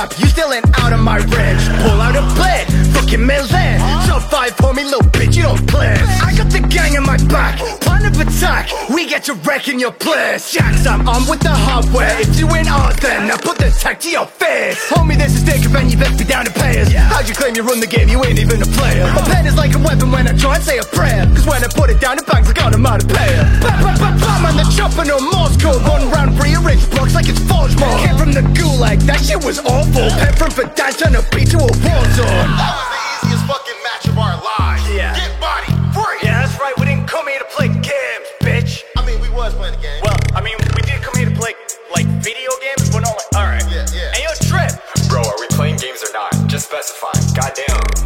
rap, you still ain't out of my range. Pull out a blade, fucking Milan. Top five for me, little bitch, you play. I got the gang in my back, plan of attack. We get to wrecking your place. Jacks, I'm on with the hardware. If you ain't on, then I put the tech to your face. Homie, this is Dick, and you best be down to pay us. How'd you claim you run the game? You ain't even a player. A pen is like a weapon when I try and say a prayer. Cause when I put it down, it bangs like onomatopoeia. Bam, bam, bam, bam, on the chopper, no Morse code. One round for your rich blocks like it's forge mode. Came from the gulag, that shit was awful. Pen from Fidesz trying to beat to a war zone. Playing the game. Well, I mean, we did come here to play, like, video games, but not like, alright. Yeah, yeah. Hey, yo, Trip. Bro, are we playing games or not? Just specify. Goddamn.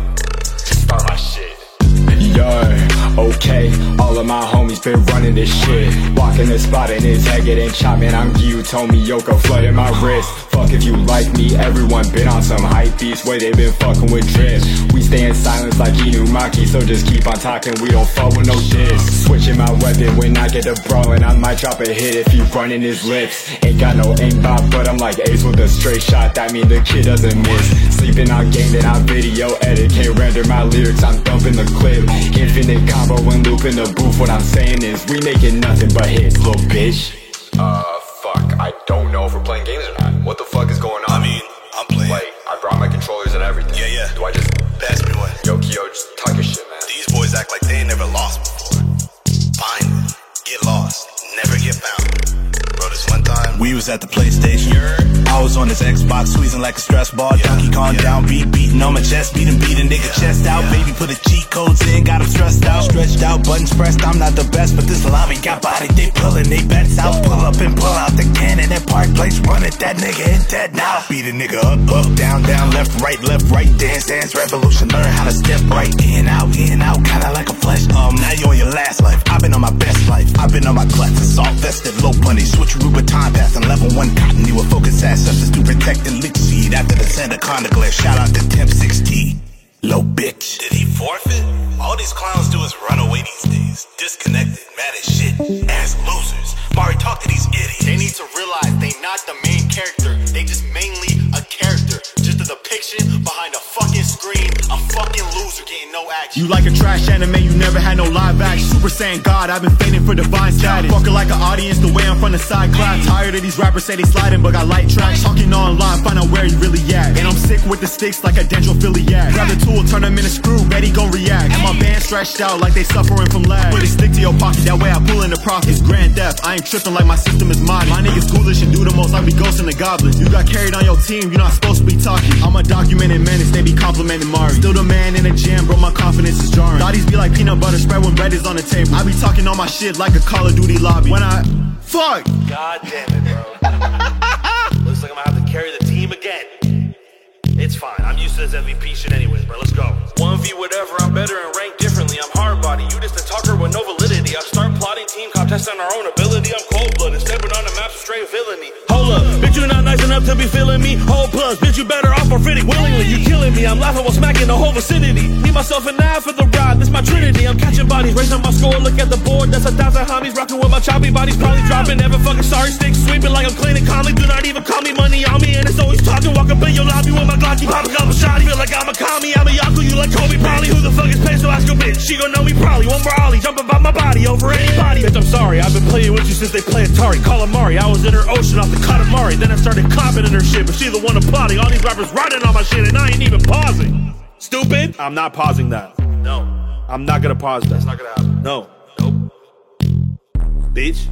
Been running this shit. Walking the spot and it's getting chopped, man. I'm you, Tommy Yoko, flooding my wrist. Fuck if you like me, everyone been on some hype beats where they been fucking with drip. We stay in silence like Inumaki, so just keep on talking, we don't fuck with no diss. Switching my weapon when I get the brawling, I might drop a hit if you running his lips. Ain't got no aimbot, but I'm like Ace with a straight shot, that mean the kid doesn't miss. Sleeping on game, then I video edit, can't render my lyrics, I'm dumping the clip. Infinite combo and loop in the booth, what I'm saying is we making nothing but hits, little bitch. Uh, fuck. I don't know if we're playing games or not. What the fuck is going on? I mean, I'm playing. like, I brought my controllers and everything. Yeah, yeah. Do I just. Pass me one. Yo, Kyo, just talk your shit, man. These boys act like they ain't never lost before. Find them, get lost, never get found. We was at the PlayStation. I was on this Xbox, squeezing like a stress ball. Donkey Kong down, beat beating on my chest, beating beating nigga chest out. Baby put the cheat codes in, got him stressed out, stretched out, buttons pressed. I'm not the best, but this lobby got body. They pulling they bets out, pull up and pull out the cannon at Park Place, run it. That nigga ain't dead now. Beat a nigga up, up, down, down, left, right, left, right, dance, dance, revolution. Learn how to step right, in, out, in, out, substance to protect the lick seed after the Santa Conda glare. Shout out to Temp 6T. Low bitch. Did he forfeit? All these clowns do is run away these days. Disconnected, mad as shit, ass losers. Mari, talk to these idiots. They need to realize they not the main character. They just mainly a character. Just a depiction behind a fucking screen. A fucking You like a trash anime, you never had no live action. Super Saiyan God, I've been fainting for divine status. Fucking like an audience, the way I'm from the side class. Tired of these rappers say they sliding, but got light tracks. Talking online, find out where you really at. And I'm sick with the sticks like a dendrophiliac. Grab the tool, turn them in a screw, Betty gon' react. And my band stretched out like they suffering from lag. Put a stick to your pocket, that way I pull in the profit. It's grand theft, I ain't tripping like my system is mine. My niggas the goblins. You got carried on your team, you're not supposed to be talking. I'm a documented menace, they be complimenting Mari. Still the man in the jam, bro, my confidence is jarring. Thotties be like peanut butter spread when bread is on the table. I be talking all my shit like a Call of Duty lobby. When I fuck, God damn it, bro. Looks like I'm gonna have to carry the team again. It's fine. I'm used to this MVP shit anyways, bro. Let's go. 1v whatever, I'm better and ranked differently. I'm hard body. You just a talker with no validity. I start plotting team contest on our own ability. I'm me. Hold plus, bitch, you better off or fitting willingly. You killing me, I'm laughing while smacking the whole vicinity. Me, myself, and I for the ride. This my trinity. I'm catching bodies, raising my score. Look at the board, that's a thousand homies rocking with my choppy bodies. Probably dropping, never fucking sorry. Stick sweeping like I'm cleaning calmly. Do not even call me money on me, and it's always talking. Walk up in your lobby with my Glocky, up a shot. Feel like I'm a commie, I'm a you like Kobe probably. Who the fuck is Peso? Ask your bitch, she gon' know me probably. One more ollie, jump about my body over anybody. Bitch, I'm sorry, I've been playing with you since they play Atari. Call Amari, I was in her ocean off the Katamari. Then I started clapping in her shit, but she the one applauding. All these rappers riding on my shit, and I ain't even pausing. Stupid? I'm not pausing that. No. I'm not gonna pause that. It's not gonna happen. No. Nope. Bitch.